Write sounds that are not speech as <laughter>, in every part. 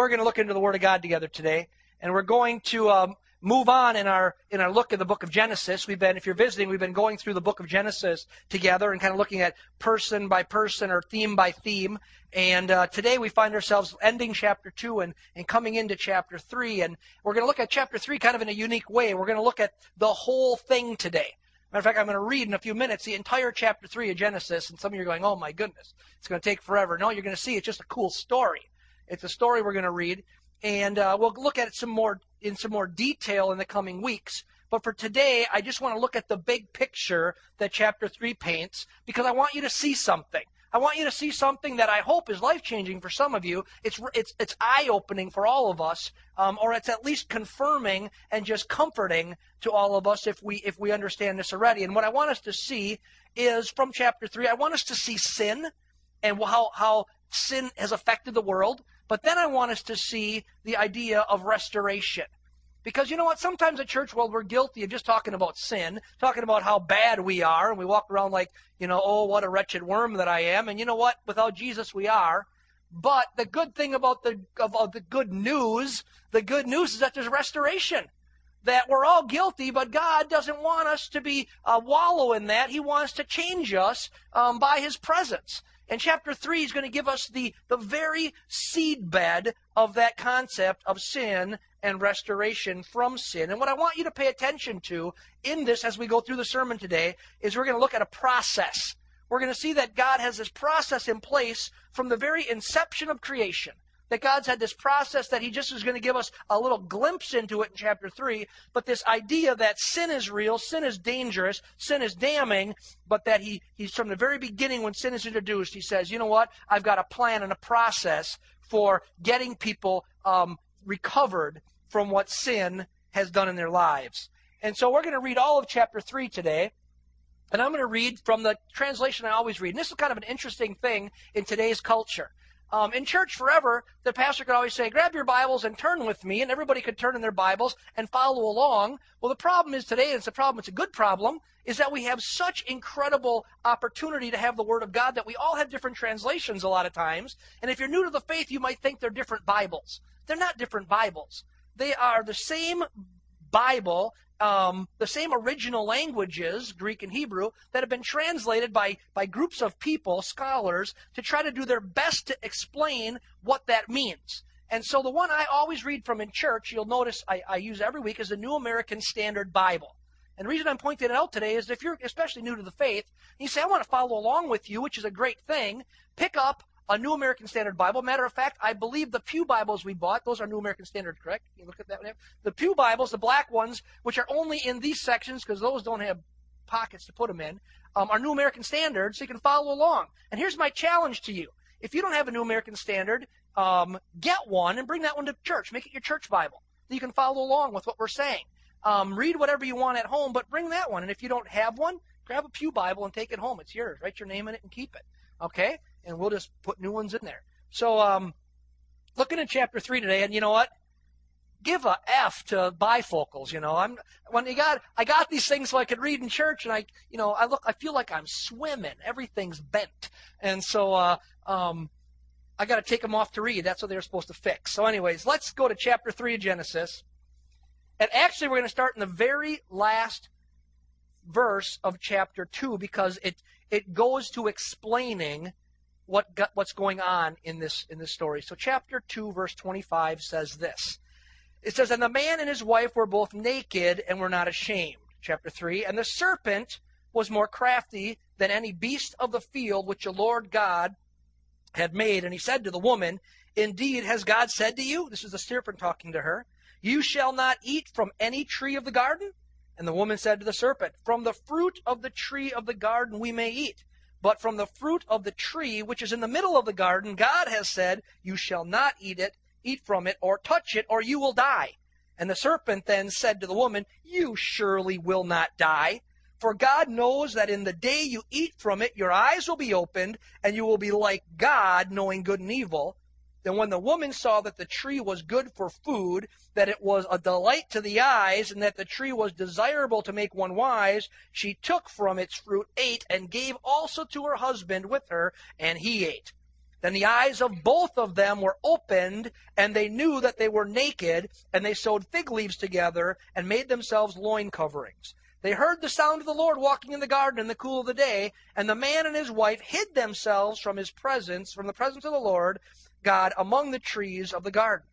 we're going to look into the Word of God together today, and we're going to um, move on in our in our look at the book of Genesis. We've been, if you're visiting, we've been going through the book of Genesis together and kind of looking at person by person or theme by theme. And uh, today we find ourselves ending chapter two and and coming into chapter three, and we're going to look at chapter three kind of in a unique way. We're going to look at the whole thing today. Matter of fact, I'm going to read in a few minutes the entire chapter 3 of Genesis, and some of you are going, oh my goodness, it's going to take forever. No, you're going to see it's just a cool story. It's a story we're going to read, and uh, we'll look at it some more in some more detail in the coming weeks. But for today, I just want to look at the big picture that chapter 3 paints because I want you to see something. I want you to see something that I hope is life changing for some of you. It's it's it's eye opening for all of us, um, or it's at least confirming and just comforting to all of us if we if we understand this already. And what I want us to see is from chapter three. I want us to see sin and how how sin has affected the world. But then I want us to see the idea of restoration. Because you know what? Sometimes at church world we're guilty of just talking about sin, talking about how bad we are, and we walk around like, you know, oh, what a wretched worm that I am. And you know what? Without Jesus we are. But the good thing about the of, the good news, the good news is that there's restoration. That we're all guilty, but God doesn't want us to be uh, wallow in that. He wants to change us um, by His presence. And chapter 3 is going to give us the, the very seedbed of that concept of sin and restoration from sin. And what I want you to pay attention to in this as we go through the sermon today is we're going to look at a process. We're going to see that God has this process in place from the very inception of creation that God's had this process that He just is going to give us a little glimpse into it in chapter 3. But this idea that sin is real, sin is dangerous, sin is damning, but that He, He's from the very beginning when sin is introduced, He says, you know what? I've got a plan and a process for getting people um, recovered from what sin has done in their lives. And so we're going to read all of chapter 3 today. And I'm going to read from the translation I always read. And this is kind of an interesting thing in today's culture. Um, in church forever, the pastor could always say, grab your Bibles and turn with me, and everybody could turn in their Bibles and follow along. Well, the problem is today, and it's a problem, it's a good problem, is that we have such incredible opportunity to have the Word of God that we all have different translations a lot of times. And if you're new to the faith, you might think they're different Bibles. They're not different Bibles. They are the same Bible um, the same original languages, Greek and Hebrew, that have been translated by, by groups of people, scholars, to try to do their best to explain what that means. And so the one I always read from in church, you'll notice I, I use every week, is the New American Standard Bible. And the reason I'm pointing it out today is if you're especially new to the faith, you say, I want to follow along with you, which is a great thing, pick up a New American Standard Bible. Matter of fact, I believe the Pew Bibles we bought, those are New American Standard, correct? You look at that. One? The Pew Bibles, the black ones, which are only in these sections because those don't have pockets to put them in, um, are New American Standard, so you can follow along. And here's my challenge to you: if you don't have a New American Standard, um, get one and bring that one to church. Make it your church Bible. So you can follow along with what we're saying. Um, read whatever you want at home, but bring that one. And if you don't have one, grab a Pew Bible and take it home. It's yours. Write your name in it and keep it. Okay? And we'll just put new ones in there. So, um, looking at chapter three today, and you know what? Give a F to bifocals. You know, I'm when you got I got these things so I could read in church, and I, you know, I look, I feel like I'm swimming. Everything's bent, and so uh, um, I got to take them off to read. That's what they're supposed to fix. So, anyways, let's go to chapter three of Genesis, and actually, we're going to start in the very last verse of chapter two because it it goes to explaining what got, what's going on in this in this story. So chapter 2 verse 25 says this. It says and the man and his wife were both naked and were not ashamed. Chapter 3 and the serpent was more crafty than any beast of the field which the Lord God had made and he said to the woman, indeed has God said to you, this is the serpent talking to her, you shall not eat from any tree of the garden? And the woman said to the serpent, From the fruit of the tree of the garden we may eat. But from the fruit of the tree which is in the middle of the garden, God has said, You shall not eat it, eat from it, or touch it, or you will die. And the serpent then said to the woman, You surely will not die. For God knows that in the day you eat from it, your eyes will be opened, and you will be like God, knowing good and evil. Then when the woman saw that the tree was good for food, that it was a delight to the eyes, and that the tree was desirable to make one wise, she took from its fruit, ate, and gave also to her husband with her, and he ate. Then the eyes of both of them were opened, and they knew that they were naked, and they sewed fig leaves together and made themselves loin coverings. They heard the sound of the Lord walking in the garden in the cool of the day, and the man and his wife hid themselves from his presence, from the presence of the Lord God, among the trees of the garden.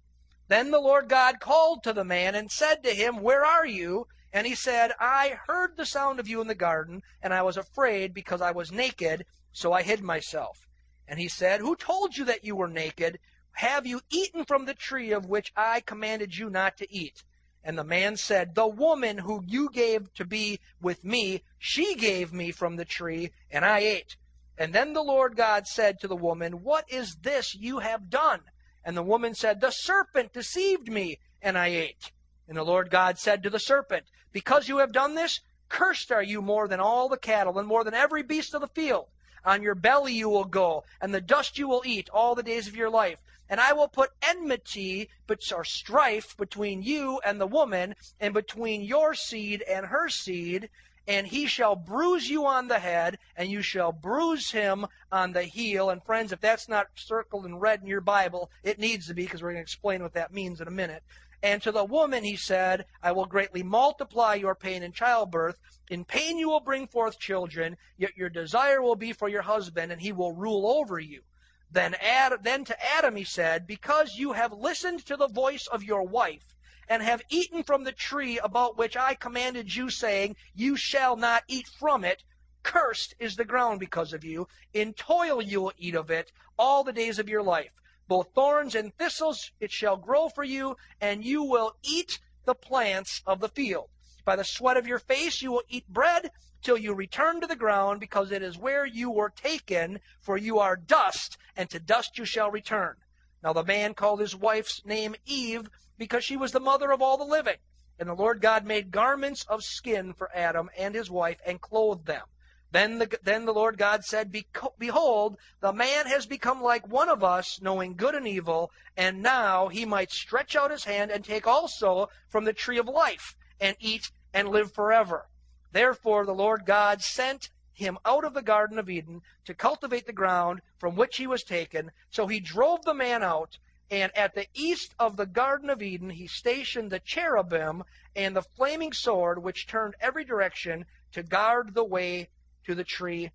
Then the Lord God called to the man and said to him, Where are you? And he said, I heard the sound of you in the garden, and I was afraid because I was naked, so I hid myself. And he said, Who told you that you were naked? Have you eaten from the tree of which I commanded you not to eat? And the man said, The woman who you gave to be with me, she gave me from the tree, and I ate. And then the Lord God said to the woman, What is this you have done? And the woman said, The serpent deceived me, and I ate. And the Lord God said to the serpent, Because you have done this, cursed are you more than all the cattle, and more than every beast of the field. On your belly you will go, and the dust you will eat all the days of your life. And I will put enmity or strife between you and the woman, and between your seed and her seed, and he shall bruise you on the head, and you shall bruise him on the heel. And friends, if that's not circled in red in your Bible, it needs to be because we're going to explain what that means in a minute. And to the woman he said, I will greatly multiply your pain in childbirth. In pain you will bring forth children, yet your desire will be for your husband, and he will rule over you. Then, Ad, then to Adam he said, Because you have listened to the voice of your wife, and have eaten from the tree about which I commanded you, saying, You shall not eat from it, cursed is the ground because of you. In toil you will eat of it all the days of your life. Both thorns and thistles it shall grow for you, and you will eat the plants of the field. By the sweat of your face you will eat bread till you return to the ground, because it is where you were taken, for you are dust, and to dust you shall return. Now the man called his wife's name Eve, because she was the mother of all the living. And the Lord God made garments of skin for Adam and his wife, and clothed them. Then the, then the Lord God said, Behold, the man has become like one of us, knowing good and evil, and now he might stretch out his hand and take also from the tree of life, and eat and live forever. Therefore the Lord God sent him out of the Garden of Eden to cultivate the ground from which he was taken. So he drove the man out, and at the east of the Garden of Eden he stationed the cherubim and the flaming sword, which turned every direction to guard the way to the tree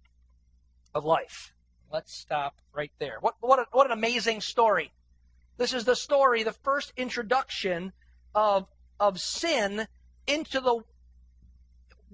of life. Let's stop right there. What, what, a, what an amazing story. This is the story, the first introduction of, of sin into the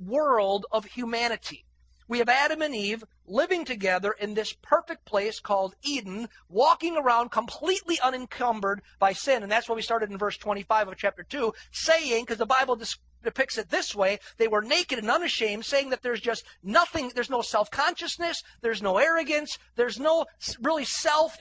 world of humanity. We have Adam and Eve living together in this perfect place called Eden, walking around completely unencumbered by sin. And that's why we started in verse 25 of chapter 2, saying, because the Bible depicts it this way they were naked and unashamed, saying that there's just nothing, there's no self consciousness, there's no arrogance, there's no really self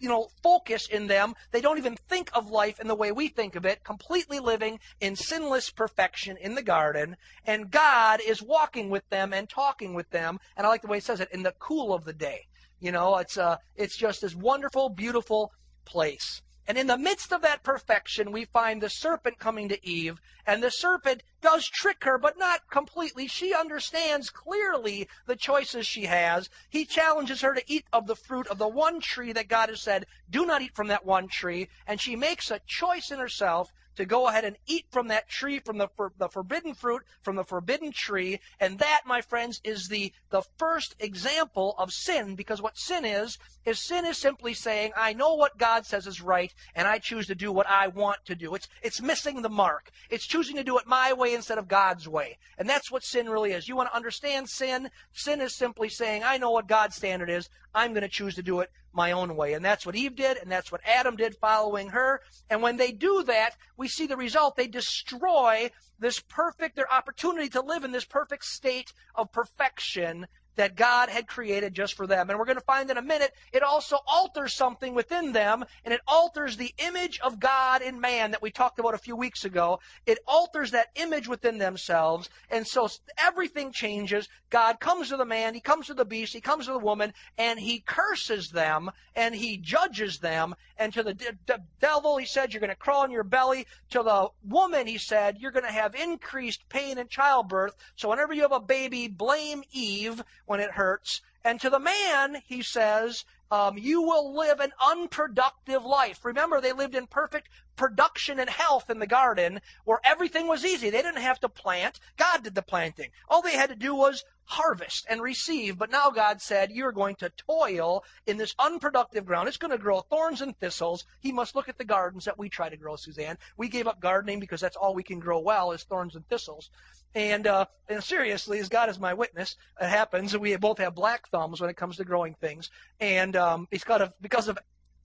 you know, focus in them. They don't even think of life in the way we think of it, completely living in sinless perfection in the garden. And God is walking with them and talking with them. And I like the way he says it, in the cool of the day. You know, it's, uh, it's just this wonderful, beautiful place. And in the midst of that perfection, we find the serpent coming to Eve, and the serpent does trick her, but not completely. She understands clearly the choices she has. He challenges her to eat of the fruit of the one tree that God has said, do not eat from that one tree, and she makes a choice in herself to go ahead and eat from that tree, from the, for, the forbidden fruit, from the forbidden tree. And that, my friends, is the, the first example of sin, because what sin is, is sin is simply saying, I know what God says is right, and I choose to do what I want to do. It's, it's missing the mark. It's choosing to do it my way instead of God's way. And that's what sin really is. You want to understand sin? Sin is simply saying, I know what God's standard is. I'm going to choose to do it my own way. And that's what Eve did, and that's what Adam did following her. And when they do that, we see the result. They destroy this perfect, their opportunity to live in this perfect state of perfection that God had created just for them. And we're going to find in a minute, it also alters something within them, and it alters the image of God in man that we talked about a few weeks ago. It alters that image within themselves, and so everything changes. God comes to the man, he comes to the beast, he comes to the woman, and he curses them, and he judges them. And to the, the devil, he said, You're going to crawl in your belly. To the woman, he said, You're going to have increased pain in childbirth. So whenever you have a baby, blame Eve when it hurts. And to the man, he says, um, you will live an unproductive life. Remember, they lived in perfect production and health in the garden where everything was easy. They didn't have to plant. God did the planting. All they had to do was harvest and receive. But now God said, You're going to toil in this unproductive ground. It's going to grow thorns and thistles. He must look at the gardens that we try to grow, Suzanne. We gave up gardening because that's all we can grow well is thorns and thistles. And, uh, and seriously, as God is my witness, it happens. We both have black thumbs when it comes to growing things. And um, it's got a, because of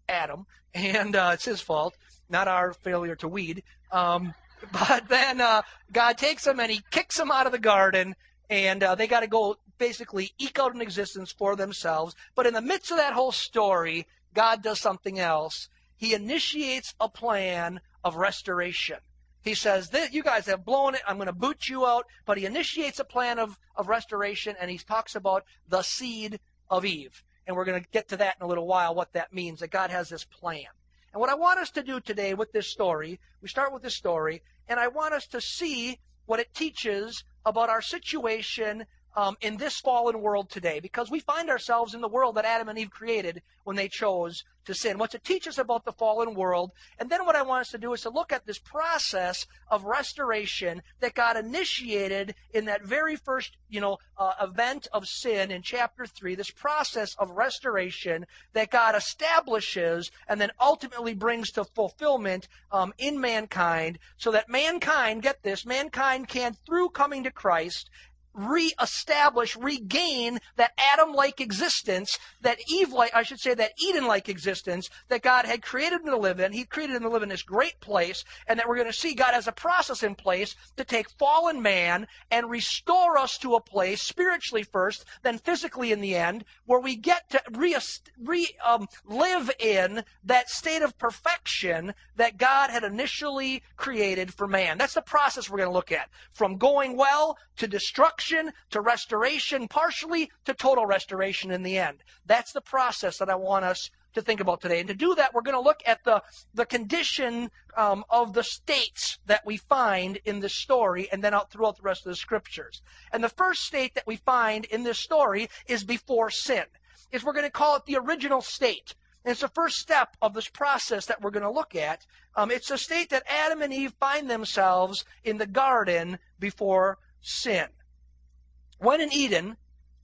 Adam, and uh, it's his fault, not our failure to weed. Um, <laughs> but then uh, God takes them and he kicks them out of the garden and uh, they got to go basically eke out an existence for themselves. But in the midst of that whole story, God does something else. He initiates a plan of restoration. He says, You guys have blown it. I'm going to boot you out. But he initiates a plan of, of restoration, and he talks about the seed of Eve. And we're going to get to that in a little while, what that means, that God has this plan. And what I want us to do today with this story, we start with this story, and I want us to see what it teaches about our situation um, in this fallen world today because we find ourselves in the world that Adam and Eve created when they chose to sin. What's it teach us about the fallen world? And then what I want us to do is to look at this process of restoration that God initiated in that very first, you know, uh, event of sin in chapter 3, this process of restoration that God establishes and then ultimately brings to fulfillment um, in mankind so that mankind, get this, mankind can, through coming to Christ reestablish, regain that Adam like existence, that Eve like, I should say, that Eden like existence that God had created him to live in. He created him to live in this great place, and that we're going to see God has a process in place to take fallen man and restore us to a place, spiritually first, then physically in the end, where we get to re, re um, live in that state of perfection that God had initially created for man. That's the process we're going to look at. From going well to destruction destruction to restoration, partially to total restoration in the end. That's the process that I want us to think about today. And to do that, we're going to look at the, the condition um, of the states that we find in this story and then out throughout the rest of the scriptures. And the first state that we find in this story is before sin. Is we're going to call it the original state. And it's the first step of this process that we're going to look at. Um, it's a state that Adam and Eve find themselves in the garden before sin. When in Eden,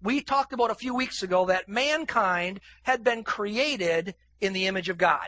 we talked about a few weeks ago that mankind had been created in the image of God.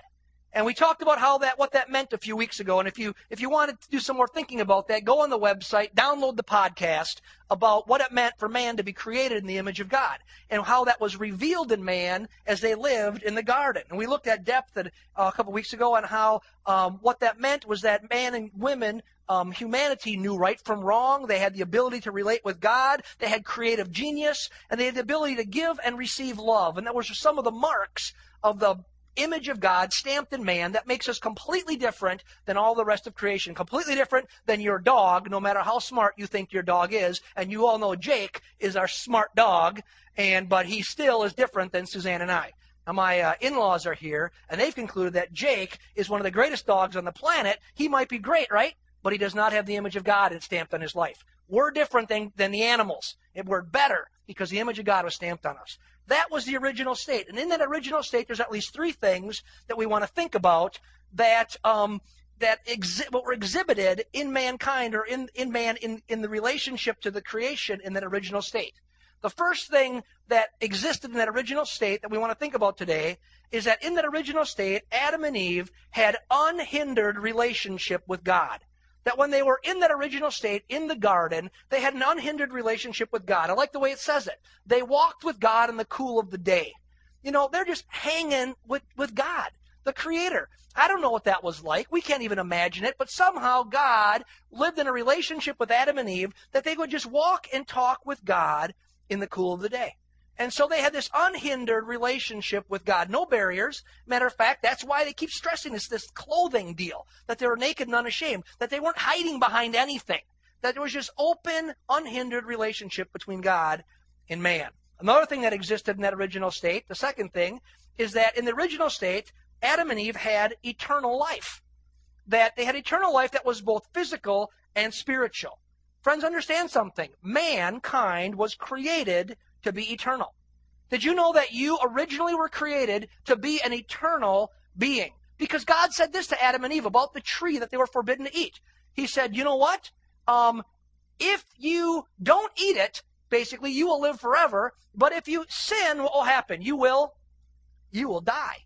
And we talked about how that what that meant a few weeks ago. And if you if you wanted to do some more thinking about that, go on the website, download the podcast about what it meant for man to be created in the image of God and how that was revealed in man as they lived in the garden. And we looked at depth uh, a couple weeks ago on how um, what that meant was that man and women um, humanity knew right from wrong. They had the ability to relate with God. They had creative genius, and they had the ability to give and receive love. And that was some of the marks of the image of God stamped in man that makes us completely different than all the rest of creation. Completely different than your dog, no matter how smart you think your dog is. And you all know Jake is our smart dog, and but he still is different than Suzanne and I. Now, my uh, in laws are here, and they've concluded that Jake is one of the greatest dogs on the planet. He might be great, right? but he does not have the image of God stamped on his life. We're different than, than the animals. We're better because the image of God was stamped on us. That was the original state. And in that original state, there's at least three things that we want to think about that, um, that what were exhibited in mankind or in, in man in, in the relationship to the creation in that original state. The first thing that existed in that original state that we want to think about today is that in that original state, Adam and Eve had unhindered relationship with God that when they were in that original state in the garden, they had an unhindered relationship with God. I like the way it says it. They walked with God in the cool of the day. You know, they're just hanging with, with God, the Creator. I don't know what that was like. We can't even imagine it, but somehow God lived in a relationship with Adam and Eve that they would just walk and talk with God in the cool of the day. And so they had this unhindered relationship with God. No barriers. Matter of fact, that's why they keep stressing this, this clothing deal. That they were naked and unashamed. That they weren't hiding behind anything. That there was just open, unhindered relationship between God and man. Another thing that existed in that original state, the second thing, is that in the original state, Adam and Eve had eternal life. That they had eternal life that was both physical and spiritual. Friends, understand something. Mankind was created to be eternal. Did you know that you originally were created to be an eternal being? Because God said this to Adam and Eve about the tree that they were forbidden to eat. He said, you know what? Um, if you don't eat it, basically you will live forever. But if you sin, what will happen? You will, you will die.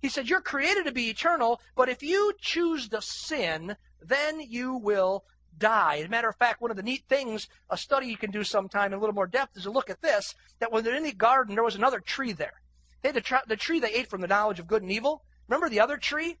He said, you're created to be eternal, but if you choose to sin, then you will die. As a matter of fact, one of the neat things, a study you can do sometime in a little more depth, is to look at this, that when they're in the garden, there was another tree there. They had the, the tree they ate from the knowledge of good and evil. Remember the other tree?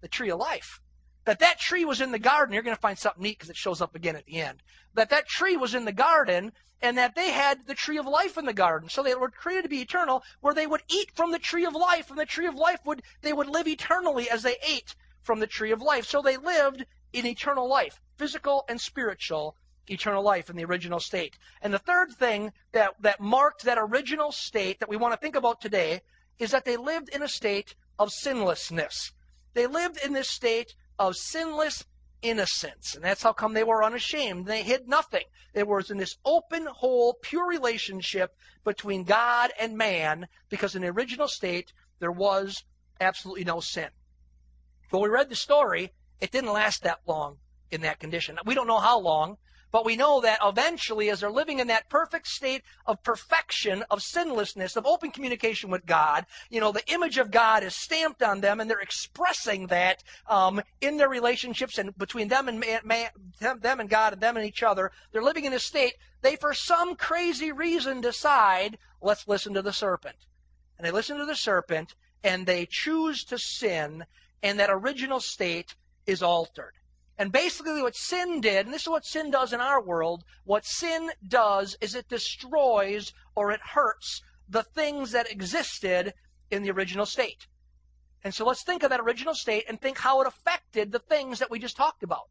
The tree of life. That that tree was in the garden. You're going to find something neat because it shows up again at the end. That that tree was in the garden and that they had the tree of life in the garden. So they were created to be eternal where they would eat from the tree of life and the tree of life would, they would live eternally as they ate from the tree of life. So they lived in eternal life, physical and spiritual eternal life in the original state. And the third thing that, that marked that original state that we want to think about today is that they lived in a state of sinlessness. They lived in this state of sinless innocence. And that's how come they were unashamed. They hid nothing. There was in this open, whole, pure relationship between God and man because in the original state there was absolutely no sin. But we read the story, it didn't last that long in that condition. We don't know how long, but we know that eventually, as they're living in that perfect state of perfection, of sinlessness, of open communication with God, you know, the image of God is stamped on them, and they're expressing that um, in their relationships and between them and man, man, them and God and them and each other. They're living in a state. They, for some crazy reason, decide, let's listen to the serpent, and they listen to the serpent, and they choose to sin, and that original state is altered. And basically, what sin did, and this is what sin does in our world, what sin does is it destroys or it hurts the things that existed in the original state. And so let's think of that original state and think how it affected the things that we just talked about.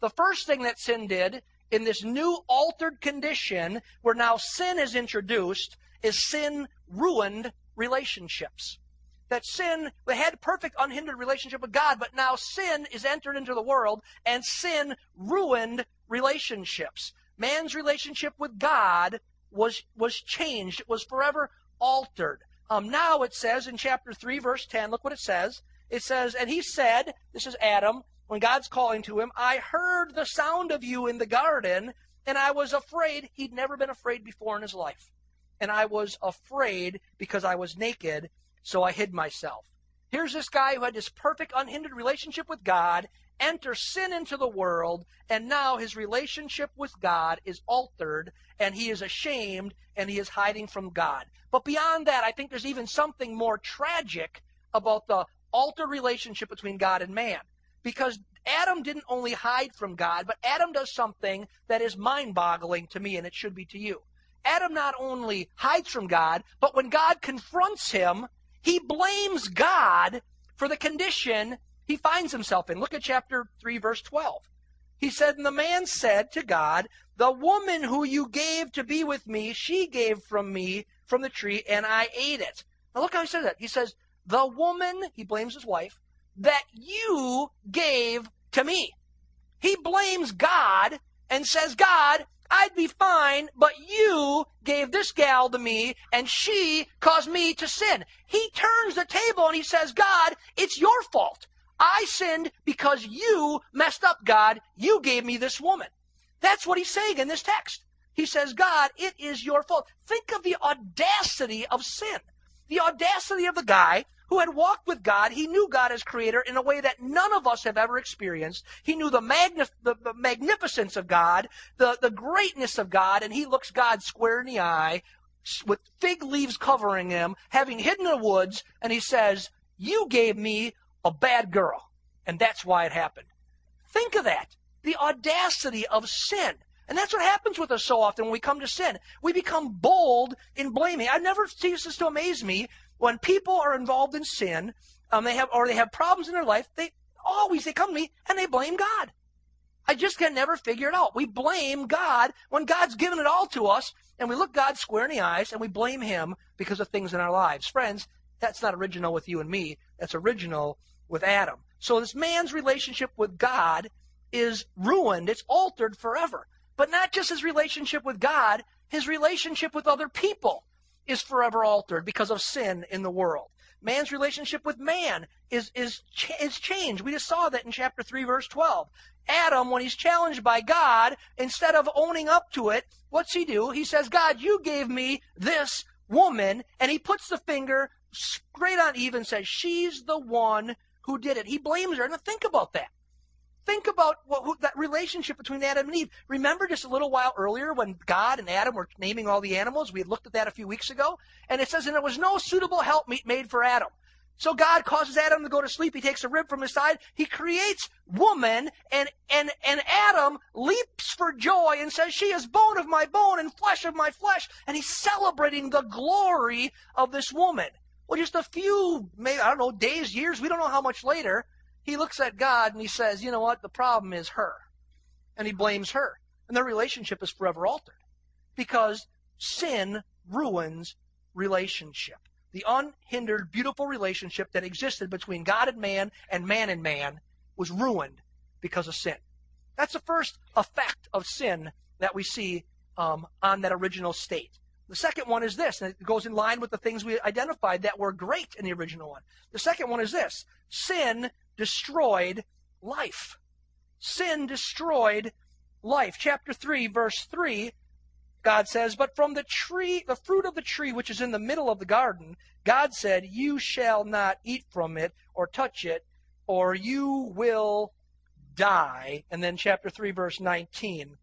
The first thing that sin did in this new altered condition where now sin is introduced is sin ruined relationships that sin, they had perfect unhindered relationship with God, but now sin is entered into the world and sin ruined relationships. Man's relationship with God was, was changed. It was forever altered. Um, now it says in chapter 3, verse 10, look what it says. It says, And he said, this is Adam, when God's calling to him, I heard the sound of you in the garden, and I was afraid. He'd never been afraid before in his life. And I was afraid because I was naked so I hid myself. Here's this guy who had this perfect, unhindered relationship with God, enter sin into the world, and now his relationship with God is altered, and he is ashamed, and he is hiding from God. But beyond that, I think there's even something more tragic about the altered relationship between God and man. Because Adam didn't only hide from God, but Adam does something that is mind boggling to me, and it should be to you. Adam not only hides from God, but when God confronts him, he blames God for the condition he finds himself in. Look at chapter 3, verse 12. He said, And the man said to God, The woman who you gave to be with me, she gave from me from the tree, and I ate it. Now look how he says that. He says, The woman, he blames his wife, that you gave to me. He blames God and says, God, I'd be fine, but you gave this gal to me and she caused me to sin. He turns the table and he says, God, it's your fault. I sinned because you messed up, God. You gave me this woman. That's what he's saying in this text. He says, God, it is your fault. Think of the audacity of sin. The audacity of the guy who had walked with God. He knew God as creator in a way that none of us have ever experienced. He knew the, magnif- the, the magnificence of God, the, the greatness of God, and he looks God square in the eye with fig leaves covering him, having hidden in the woods, and he says, You gave me a bad girl, and that's why it happened. Think of that. The audacity of sin. And that's what happens with us so often when we come to sin. We become bold in blaming. I've never ceases to amaze me when people are involved in sin, um, they have or they have problems in their life, they always they come to me and they blame God. I just can never figure it out. We blame God when God's given it all to us, and we look God square in the eyes and we blame Him because of things in our lives. Friends, that's not original with you and me. That's original with Adam. So this man's relationship with God is ruined. It's altered forever. But not just his relationship with God, his relationship with other people. Is forever altered because of sin in the world. Man's relationship with man is, is, is changed. We just saw that in chapter 3, verse 12. Adam, when he's challenged by God, instead of owning up to it, what's he do? He says, God, you gave me this woman, and he puts the finger straight on Eve and says, she's the one who did it. He blames her. Now think about that. Think about what, who, that relationship between Adam and Eve. Remember just a little while earlier when God and Adam were naming all the animals? We had looked at that a few weeks ago. And it says, and there was no suitable helpmeet made for Adam. So God causes Adam to go to sleep. He takes a rib from his side. He creates woman and, and, and Adam leaps for joy and says, she is bone of my bone and flesh of my flesh. And he's celebrating the glory of this woman. Well, just a few, maybe, I don't know, days, years, we don't know how much later, he looks at God and he says, you know what? The problem is her. And he blames her. And their relationship is forever altered. Because sin ruins relationship. The unhindered, beautiful relationship that existed between God and man and man and man was ruined because of sin. That's the first effect of sin that we see um, on that original state. The second one is this, and it goes in line with the things we identified that were great in the original one. The second one is this sin destroyed life. Sin destroyed life. Chapter 3, verse 3, God says, But from the tree, the fruit of the tree which is in the middle of the garden, God said, You shall not eat from it or touch it, or you will die. And then chapter 3, verse 19,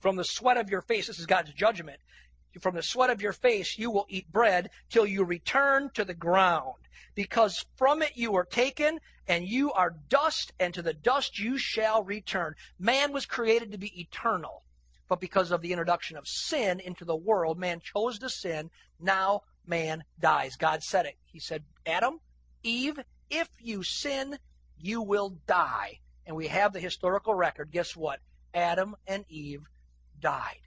From the sweat of your face, this is God's judgment, from the sweat of your face you will eat bread till you return to the ground because from it you were taken, and you are dust, and to the dust you shall return. Man was created to be eternal, but because of the introduction of sin into the world, man chose to sin. Now man dies. God said it. He said, Adam, Eve, if you sin, you will die. And we have the historical record. Guess what? Adam and Eve died.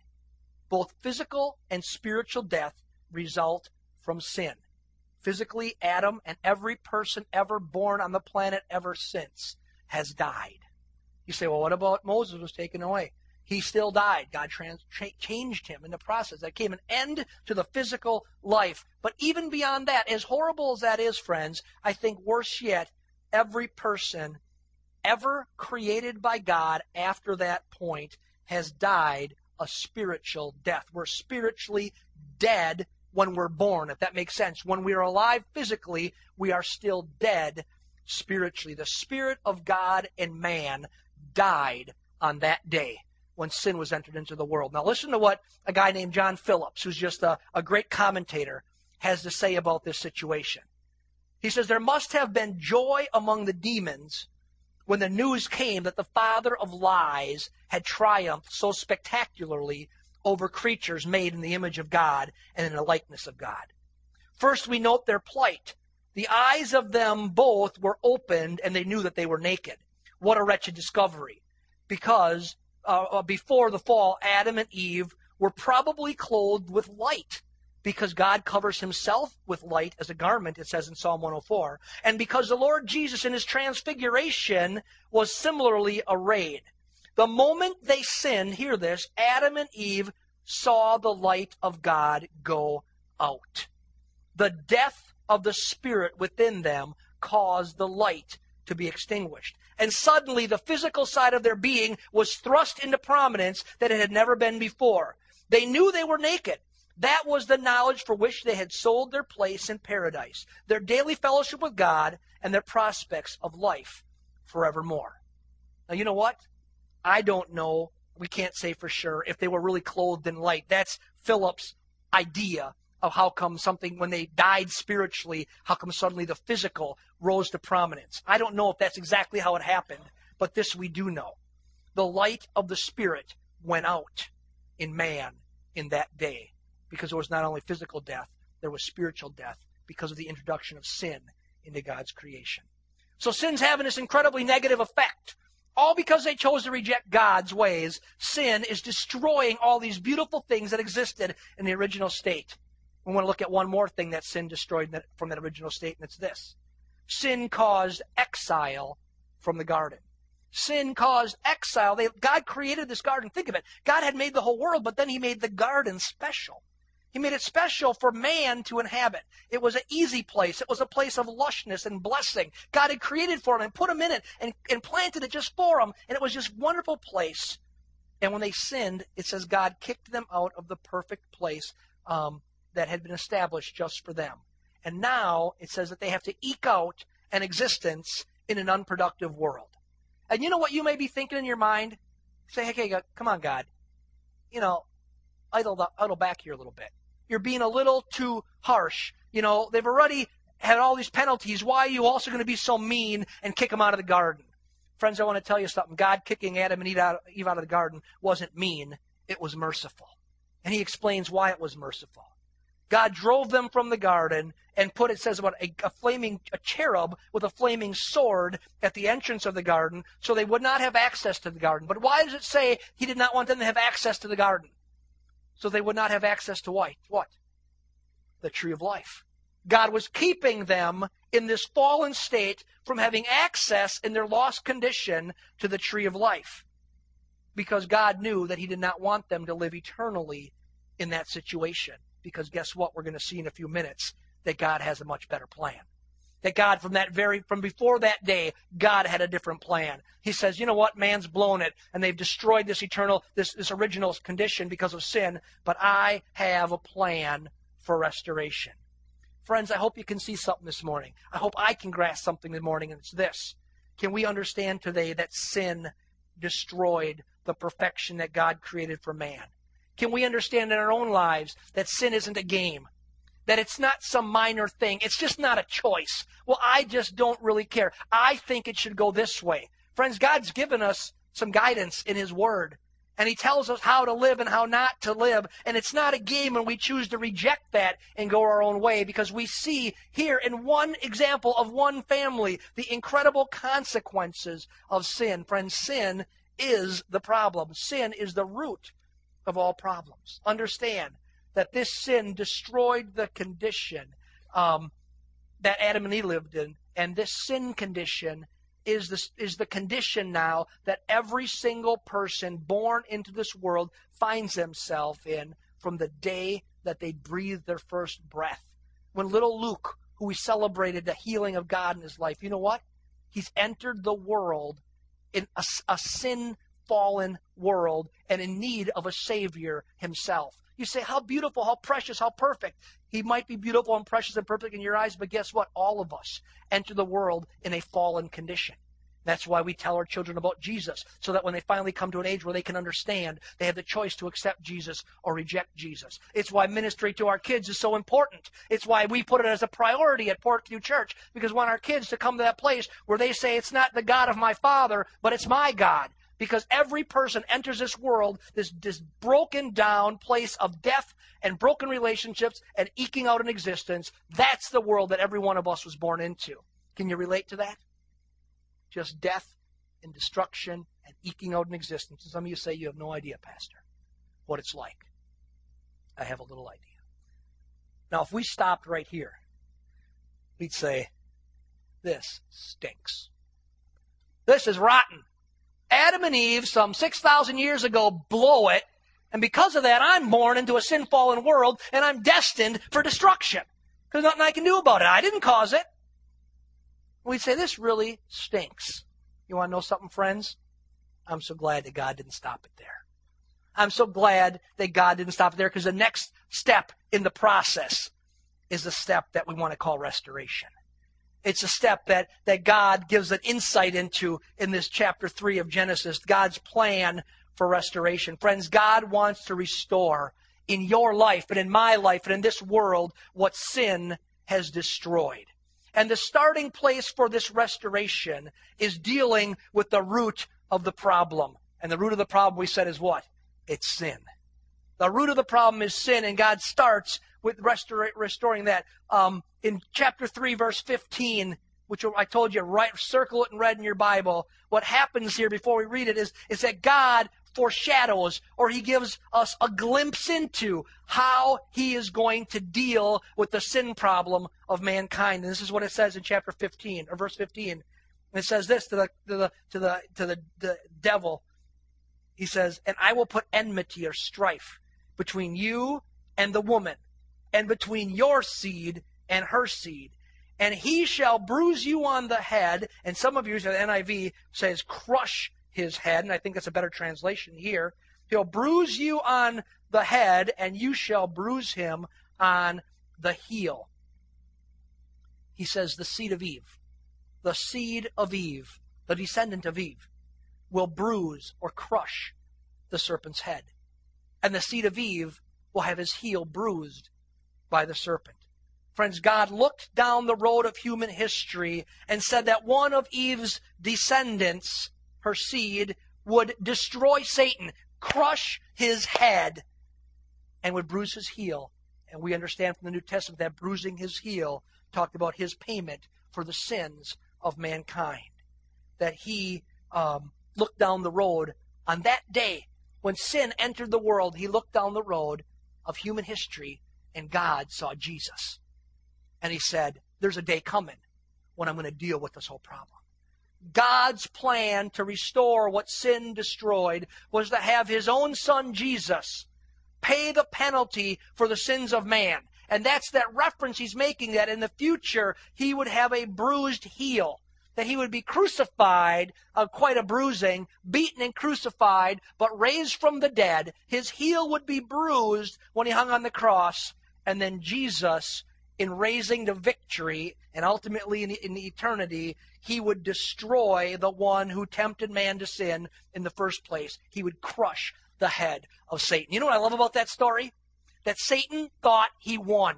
Both physical and spiritual death result from sin physically, Adam and every person ever born on the planet ever since has died. You say, well, what about Moses was taken away? He still died. God trans- changed him in the process. That came an end to the physical life. But even beyond that, as horrible as that is, friends, I think worse yet, every person ever created by God after that point has died a spiritual death. We're spiritually dead when we're born, if that makes sense. When we are alive physically, we are still dead spiritually. The Spirit of God and man died on that day when sin was entered into the world. Now, listen to what a guy named John Phillips, who's just a, a great commentator, has to say about this situation. He says, There must have been joy among the demons when the news came that the father of lies had triumphed so spectacularly over creatures made in the image of God and in the likeness of God. First, we note their plight. The eyes of them both were opened and they knew that they were naked. What a wretched discovery. Because uh, uh before the fall, Adam and Eve were probably clothed with light because God covers himself with light as a garment, it says in Psalm 104, and because the Lord Jesus in his transfiguration was similarly arrayed. The moment they sinned, hear this, Adam and Eve saw the light of God go out. The death of the spirit within them caused the light to be extinguished. And suddenly the physical side of their being was thrust into prominence that it had never been before. They knew they were naked. That was the knowledge for which they had sold their place in paradise, their daily fellowship with God, and their prospects of life forevermore. Now, you know what? I don't know. We can't say for sure if they were really clothed in light. That's Phillips' idea of how come something, when they died spiritually, how come suddenly the physical rose to prominence. I don't know if that's exactly how it happened, but this we do know. The light of the Spirit went out in man in that day because there was not only physical death, there was spiritual death because of the introduction of sin into God's creation. So sin's having this incredibly negative effect all because they chose to reject God's ways, sin is destroying all these beautiful things that existed in the original state. We want to look at one more thing that sin destroyed from that original state, and it's this. Sin caused exile from the garden. Sin caused exile. They, God created this garden. Think of it. God had made the whole world, but then He made the garden special. He made it special for man to inhabit. It was an easy place. It was a place of lushness and blessing. God had created for him and put him in it and, and planted it just for him. And it was just wonderful place. And when they sinned, it says God kicked them out of the perfect place um, that had been established just for them. And now it says that they have to eke out an existence in an unproductive world. And you know what you may be thinking in your mind? Say, hey, come on, God. You know, idle, idle back here a little bit. You're being a little too harsh. You know, they've already had all these penalties. Why are you also going to be so mean and kick them out of the garden? Friends, I want to tell you something. God kicking Adam and Eve out, of the garden wasn't mean, it was merciful. And he explains why it was merciful. God drove them from the garden and put, it says about a, a, flaming, a cherub with a flaming sword at the entrance of the garden so they would not have access to the garden. But why does it say he did not want them to have access to the garden? So they would not have access to what? What? The tree of life. God was keeping them in this fallen state from having access in their lost condition to the tree of life. Because God knew that He did not want them to live eternally in that situation. Because guess what? We're going to see in a few minutes that God has a much better plan. That God, from that very, from before that day, God had a different plan. He says, you know what? Man's blown it and they've destroyed this eternal, this, this original condition because of sin, but I have a plan for restoration. Friends, I hope you can see something this morning. I hope I can grasp something this morning, and it's this. Can we understand today that sin destroyed the perfection that God created for man? Can we understand in our own lives that sin isn't a game? That it's not some minor thing. It's just not a choice. Well, I just don't really care. I think it should go this way. Friends, God's given us some guidance in His Word. And he tells us how to live and how not to live. And it's not a game when we choose to reject that and go our own way because we see here in one example of one family the incredible consequences of sin. Friends, sin is the problem. Sin is the root of all problems. Understand that this sin destroyed the condition um, that Adam and Eve lived in. And this sin condition is the, is the condition now that every single person born into this world finds themselves in from the day that they breathe their first breath. When little Luke, who we celebrated the healing of God in his life, you know what? He's entered the world in a, a sin fallen world and in need of a Savior himself. You say, how beautiful, how precious, how perfect. He might be beautiful and precious and perfect in your eyes, but guess what? All of us enter the world in a fallen condition. That's why we tell our children about Jesus, so that when they finally come to an age where they can understand, they have the choice to accept Jesus or reject Jesus. It's why ministry to our kids is so important. It's why we put it as a priority at Portview Church, because we want our kids to come to that place where they say, it's not the God of my father, but it's my God because every person enters this world, this, this broken down place of death and broken relationships and eking out an existence. That's the world that every one of us was born into. Can you relate to that? Just death and destruction and eking out an existence. And some of you say you have no idea, Pastor, what it's like. I have a little idea. Now, if we stopped right here, we'd say, This stinks. This is rotten. Adam and Eve, some 6,000 years ago, blow it. And because of that, I'm born into a sin fallen world and I'm destined for destruction. Because nothing I can do about it. I didn't cause it. We'd say, this really stinks. You want to know something, friends? I'm so glad that God didn't stop it there. I'm so glad that God didn't stop it there because the next step in the process is the step that we want to call restoration. It's a step that, that God gives an insight into in this chapter 3 of Genesis, God's plan for restoration. Friends, God wants to restore in your life and in my life and in this world what sin has destroyed. And the starting place for this restoration is dealing with the root of the problem. And the root of the problem we said is what? It's sin. The root of the problem is sin, and God starts with restor- restoring that. Um, in chapter 3, verse 15, which I told you, right, circle it in red in your Bible. What happens here before we read it is, is that God foreshadows or he gives us a glimpse into how he is going to deal with the sin problem of mankind. And this is what it says in chapter 15 or verse 15. it says this to the to the to the to the, the devil. He says, "And I will put enmity or strife between you and the woman, and between your seed and her seed. And he shall bruise you on the head. And some of you, the NIV says, crush his head. And I think that's a better translation here. He'll bruise you on the head, and you shall bruise him on the heel. He says, the seed of Eve, the seed of Eve, the descendant of Eve, will bruise or crush the serpent's head. And the seed of Eve will have his heel bruised by the serpent. Friends, God looked down the road of human history and said that one of Eve's descendants, her seed, would destroy Satan, crush his head, and would bruise his heel. And we understand from the New Testament that bruising his heel talked about his payment for the sins of mankind. That he um, looked down the road on that day when sin entered the world, he looked down the road of human history and God saw Jesus. And he said, There's a day coming when I'm going to deal with this whole problem. God's plan to restore what sin destroyed was to have his own son Jesus pay the penalty for the sins of man. And that's that reference he's making that in the future he would have a bruised heel that he would be crucified, uh, quite a bruising, beaten and crucified, but raised from the dead. His heel would be bruised when he hung on the cross, and then Jesus, in raising to victory and ultimately in, in eternity, he would destroy the one who tempted man to sin in the first place. He would crush the head of Satan. You know what I love about that story? That Satan thought he won.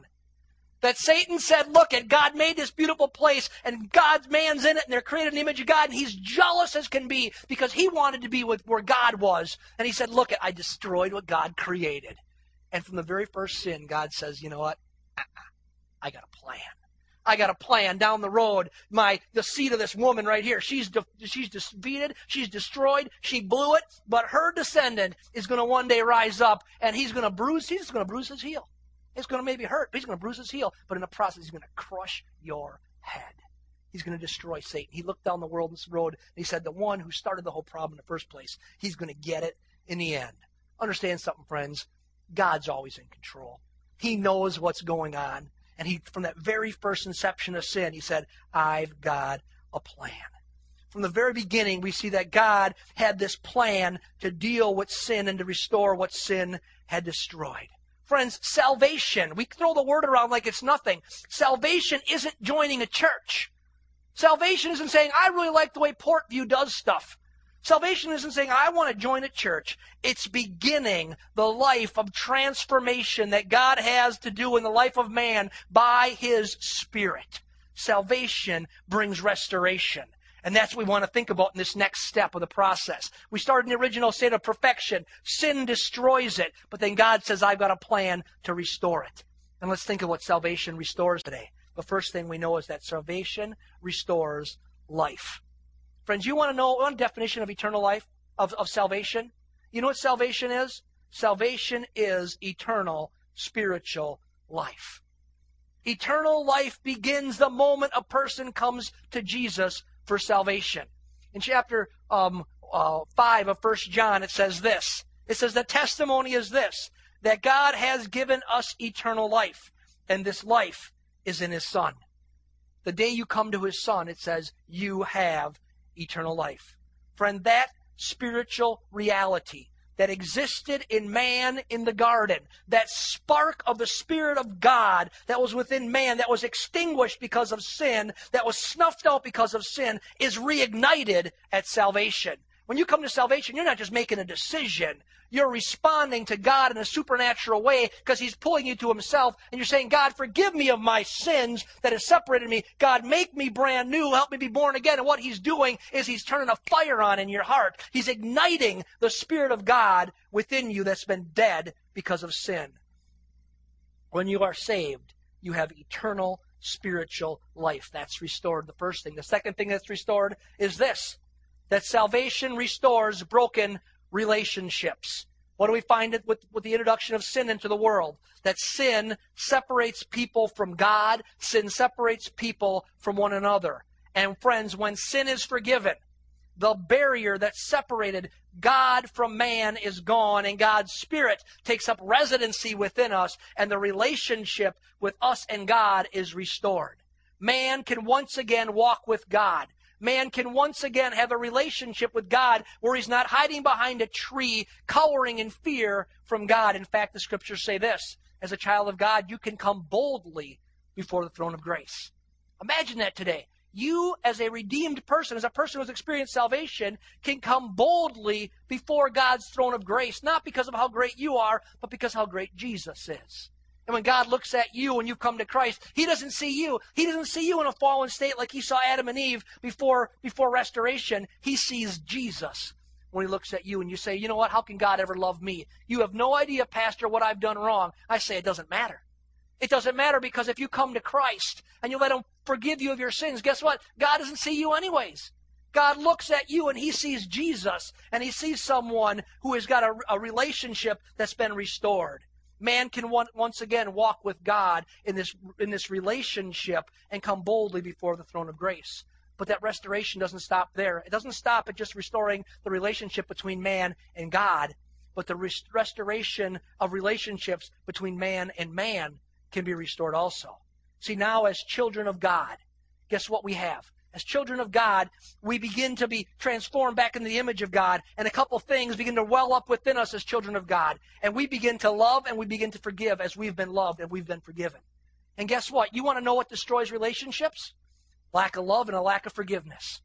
That Satan said, look at God made this beautiful place and God's man's in it and they're created in the image of God and he's jealous as can be because he wanted to be with where God was. And he said, look at, I destroyed what God created. And from the very first sin, God says, you know what? Uh-uh. I got a plan. I got a plan down the road. My the seed of this woman right here. She's de- she's defeated. She's destroyed. She blew it. But her descendant is going to one day rise up, and he's going to bruise. He's going to bruise his heel. It's going to maybe hurt, but he's going to bruise his heel. But in the process, he's going to crush your head. He's going to destroy Satan. He looked down the world this road and he said, The one who started the whole problem in the first place, he's going to get it in the end. Understand something, friends. God's always in control. He knows what's going on. And he, from that very first inception of sin, he said, I've got a plan. From the very beginning, we see that God had this plan to deal with sin and to restore what sin had destroyed. Friends, salvation, we throw the word around like it's nothing. Salvation isn't joining a church. Salvation isn't saying, I really like the way Portview does stuff. Salvation isn't saying, I want to join a church. It's beginning the life of transformation that God has to do in the life of man by His Spirit. Salvation brings restoration. And that's what we want to think about in this next step of the process. We start in the original state of perfection. Sin destroys it, but then God says, I've got a plan to restore it. And let's think of what salvation restores today. The first thing we know is that salvation restores life. Friends, you want to know one definition of eternal life, of, of salvation? You know what salvation is? Salvation is eternal spiritual life. Eternal life begins the moment a person comes to Jesus for salvation. In chapter um, uh, 5 of 1 John, it says this. It says, The testimony is this, that God has given us eternal life, and this life is in His Son. The day you come to His Son, it says, you have eternal life. Friend, that spiritual reality that existed in man in the garden, that spark of the Spirit of God that was within man, that was extinguished because of sin, that was snuffed out because of sin, is reignited at salvation. When you come to salvation, you're not just making a decision. You're responding to God in a supernatural way because He's pulling you to Himself and you're saying, God, forgive me of my sins that have separated me. God, make me brand new. Help me be born again. And what He's doing is He's turning a fire on in your heart. He's igniting the Spirit of God within you that's been dead because of sin. When you are saved, you have eternal spiritual life. That's restored. The first thing. The second thing that's restored is this that salvation restores broken relationships. What do we find with, with the introduction of sin into the world? That sin separates people from God, sin separates people from one another. And friends, when sin is forgiven, the barrier that separated God from man is gone, and God's Spirit takes up residency within us, and the relationship with us and God is restored. Man can once again walk with God. Man can once again have a relationship with God where he's not hiding behind a tree, cowering in fear from God. In fact, the scriptures say this as a child of God, you can come boldly before the throne of grace. Imagine that today you, as a redeemed person, as a person who's experienced salvation, can come boldly before God's throne of grace, not because of how great you are, but because how great Jesus is. And when God looks at you and you've come to Christ, He doesn't see you. He doesn't see you in a fallen state like He saw Adam and Eve before, before restoration. He sees Jesus when He looks at you and you say, you know what? How can God ever love me? You have no idea, Pastor, what I've done wrong. I say it doesn't matter. It doesn't matter because if you come to Christ and you let Him forgive you of your sins, guess what? God doesn't see you anyways. God looks at you and He sees Jesus and He sees someone who has got a, a relationship that's been restored. Man can once again walk with God in this, in this relationship and come boldly before the throne of grace. But that restoration doesn't stop there. It doesn't stop at just restoring the relationship between man and God, but the rest- restoration of relationships between man and man can be restored also. See, now as children of God, guess what we have? As children of God, we begin to be transformed back into the image of God, and a couple things begin to well up within us as children of God. And we begin to love and we begin to forgive as we've been loved and we've been forgiven. And guess what? You want to know what destroys relationships? Lack of love and a lack of forgiveness.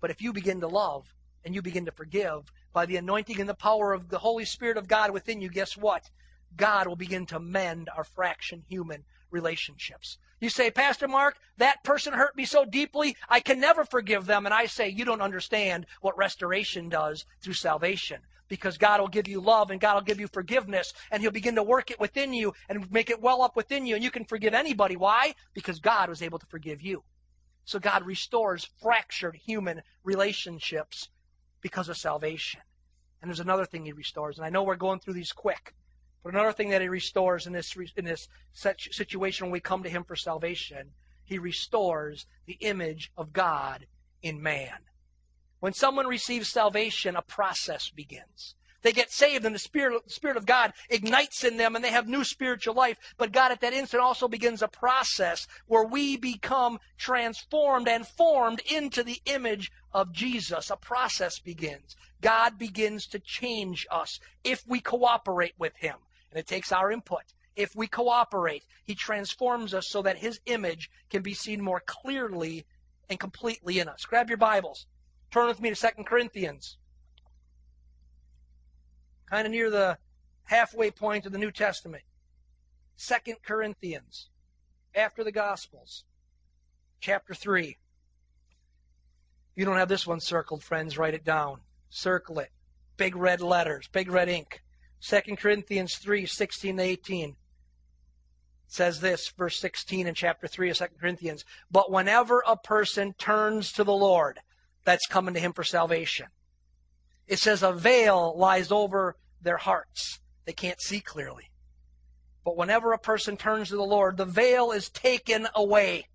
But if you begin to love and you begin to forgive by the anointing and the power of the Holy Spirit of God within you, guess what? God will begin to mend our fraction human relationships. You say, Pastor Mark, that person hurt me so deeply, I can never forgive them. And I say, you don't understand what restoration does through salvation. Because God will give you love and God will give you forgiveness and He'll begin to work it within you and make it well up within you. And you can forgive anybody. Why? Because God was able to forgive you. So God restores fractured human relationships because of salvation. And there's another thing He restores. And I know we're going through these quick. But another thing that he restores in this in this situation when we come to him for salvation, he restores the image of God in man. When someone receives salvation, a process begins. They get saved and the Spirit, Spirit of God ignites in them and they have new spiritual life. But God at that instant also begins a process where we become transformed and formed into the image of Jesus. A process begins. God begins to change us if we cooperate with Him and it takes our input. If we cooperate, He transforms us so that His image can be seen more clearly and completely in us. Grab your Bibles. Turn with me to 2 Corinthians. Kind of near the halfway point of the New Testament. 2 Corinthians, after the Gospels, chapter 3. You don't have this one circled, friends. Write it down. Circle it. Big red letters, big red ink. 2 Corinthians 3 16 to 18 says this, verse 16 in chapter 3 of 2 Corinthians. But whenever a person turns to the Lord, that's coming to him for salvation. It says a veil lies over their hearts. They can't see clearly. But whenever a person turns to the Lord, the veil is taken away.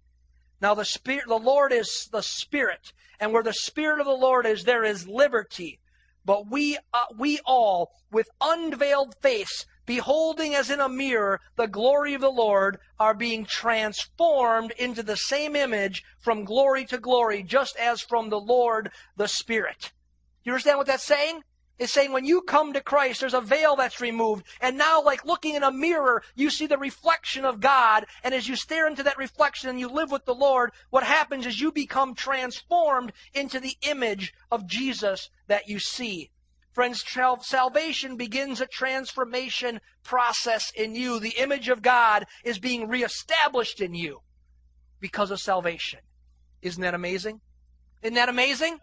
Now the Spirit, the Lord is the Spirit, and where the Spirit of the Lord is, there is liberty. But we, uh, we all, with unveiled face, beholding as in a mirror the glory of the Lord, are being transformed into the same image from glory to glory, just as from the Lord the Spirit. You understand what that's saying? It's saying when you come to Christ, there's a veil that's removed. And now, like looking in a mirror, you see the reflection of God. And as you stare into that reflection and you live with the Lord, what happens is you become transformed into the image of Jesus that you see. Friends, salvation begins a transformation process in you. The image of God is being reestablished in you because of salvation. Isn't that amazing? Isn't that amazing?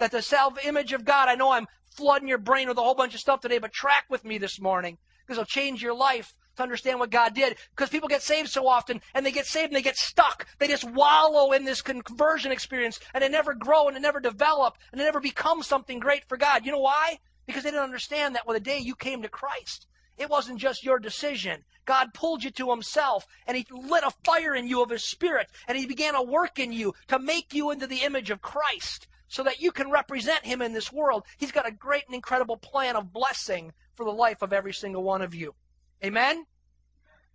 That the self image of God, I know I'm flooding your brain with a whole bunch of stuff today, but track with me this morning because it'll change your life to understand what God did. Because people get saved so often and they get saved and they get stuck. They just wallow in this conversion experience and they never grow and they never develop and they never become something great for God. You know why? Because they didn't understand that when the day you came to Christ, it wasn't just your decision. God pulled you to Himself and He lit a fire in you of His Spirit and He began a work in you to make you into the image of Christ so that you can represent Him in this world. He's got a great and incredible plan of blessing for the life of every single one of you. Amen?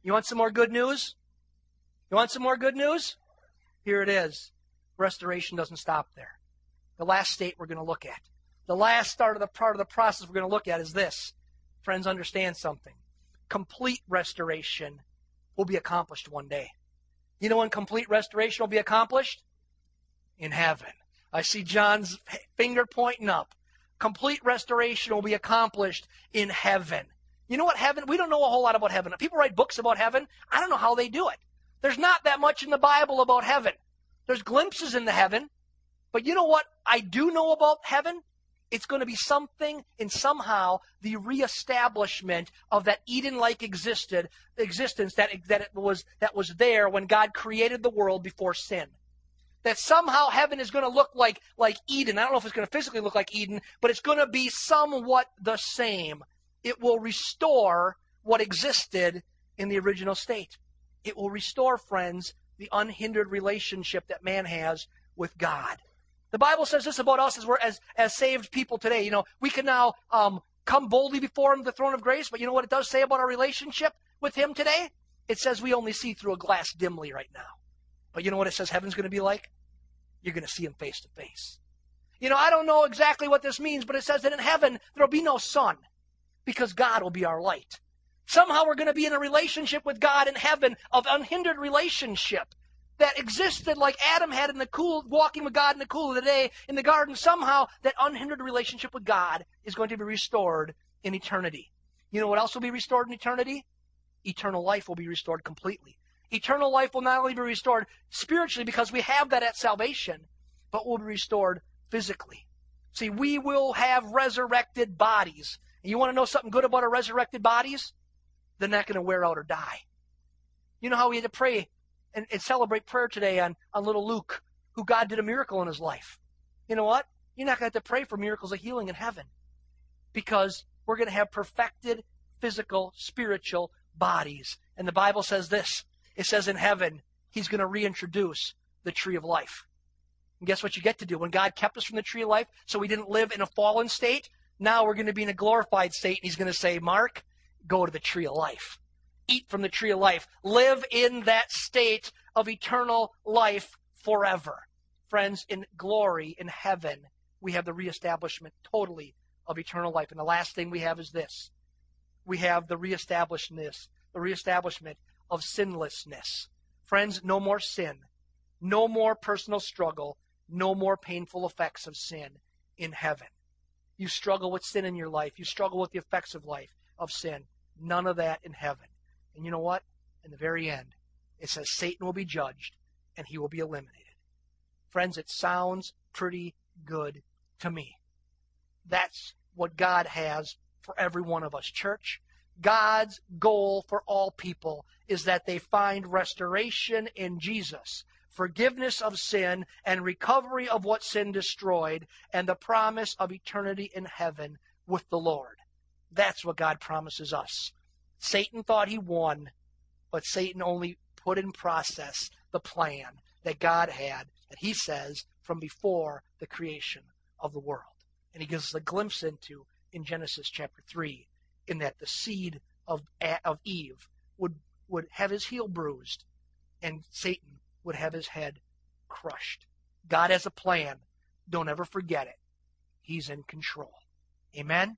You want some more good news? You want some more good news? Here it is. Restoration doesn't stop there. The last state we're going to look at. The last start of the part of the process we're going to look at is this. Friends, understand something. Complete restoration will be accomplished one day. You know when complete restoration will be accomplished? In heaven. I see John's finger pointing up. Complete restoration will be accomplished in heaven. You know what heaven? We don't know a whole lot about heaven. People write books about heaven. I don't know how they do it. There's not that much in the Bible about heaven. There's glimpses in the heaven. But you know what I do know about heaven? It's going to be something and somehow the reestablishment of that Eden-like existed existence that that was that was there when God created the world before sin. That somehow heaven is going to look like like Eden. I don't know if it's going to physically look like Eden, but it's going to be somewhat the same. It will restore what existed in the original state. It will restore, friends, the unhindered relationship that man has with God. The Bible says this about us as we're as, as saved people today. You know, we can now um, come boldly before Him, the throne of grace. But you know what it does say about our relationship with Him today? It says we only see through a glass dimly right now. But you know what it says heaven's going to be like? You're going to see Him face to face. You know, I don't know exactly what this means, but it says that in heaven there'll be no sun because God will be our light. Somehow we're going to be in a relationship with God in heaven of unhindered relationship that existed like Adam had in the cool, walking with God in the cool of the day in the garden, somehow that unhindered relationship with God is going to be restored in eternity. You know what else will be restored in eternity? Eternal life will be restored completely. Eternal life will not only be restored spiritually because we have that at salvation, but will be restored physically. See, we will have resurrected bodies. And you want to know something good about our resurrected bodies? They're not going to wear out or die. You know how we had to pray and, and celebrate prayer today on, on little Luke, who God did a miracle in his life. You know what? You're not going to have to pray for miracles of healing in heaven because we're going to have perfected physical, spiritual bodies. And the Bible says this it says in heaven, He's going to reintroduce the tree of life. And guess what you get to do? When God kept us from the tree of life so we didn't live in a fallen state, now we're going to be in a glorified state. And He's going to say, Mark, go to the tree of life eat from the tree of life. Live in that state of eternal life forever. Friends, in glory, in heaven, we have the reestablishment totally of eternal life. And the last thing we have is this. We have the reestablishment, the reestablishment of sinlessness. Friends, no more sin. No more personal struggle. No more painful effects of sin in heaven. You struggle with sin in your life. You struggle with the effects of life, of sin. None of that in heaven. And you know what? In the very end, it says Satan will be judged and he will be eliminated. Friends, it sounds pretty good to me. That's what God has for every one of us. Church, God's goal for all people is that they find restoration in Jesus, forgiveness of sin, and recovery of what sin destroyed, and the promise of eternity in heaven with the Lord. That's what God promises us. Satan thought he won, but Satan only put in process the plan that God had, that he says, from before the creation of the world. And he gives us a glimpse into in Genesis chapter 3, in that the seed of, of Eve would, would have his heel bruised, and Satan would have his head crushed. God has a plan. Don't ever forget it. He's in control. Amen?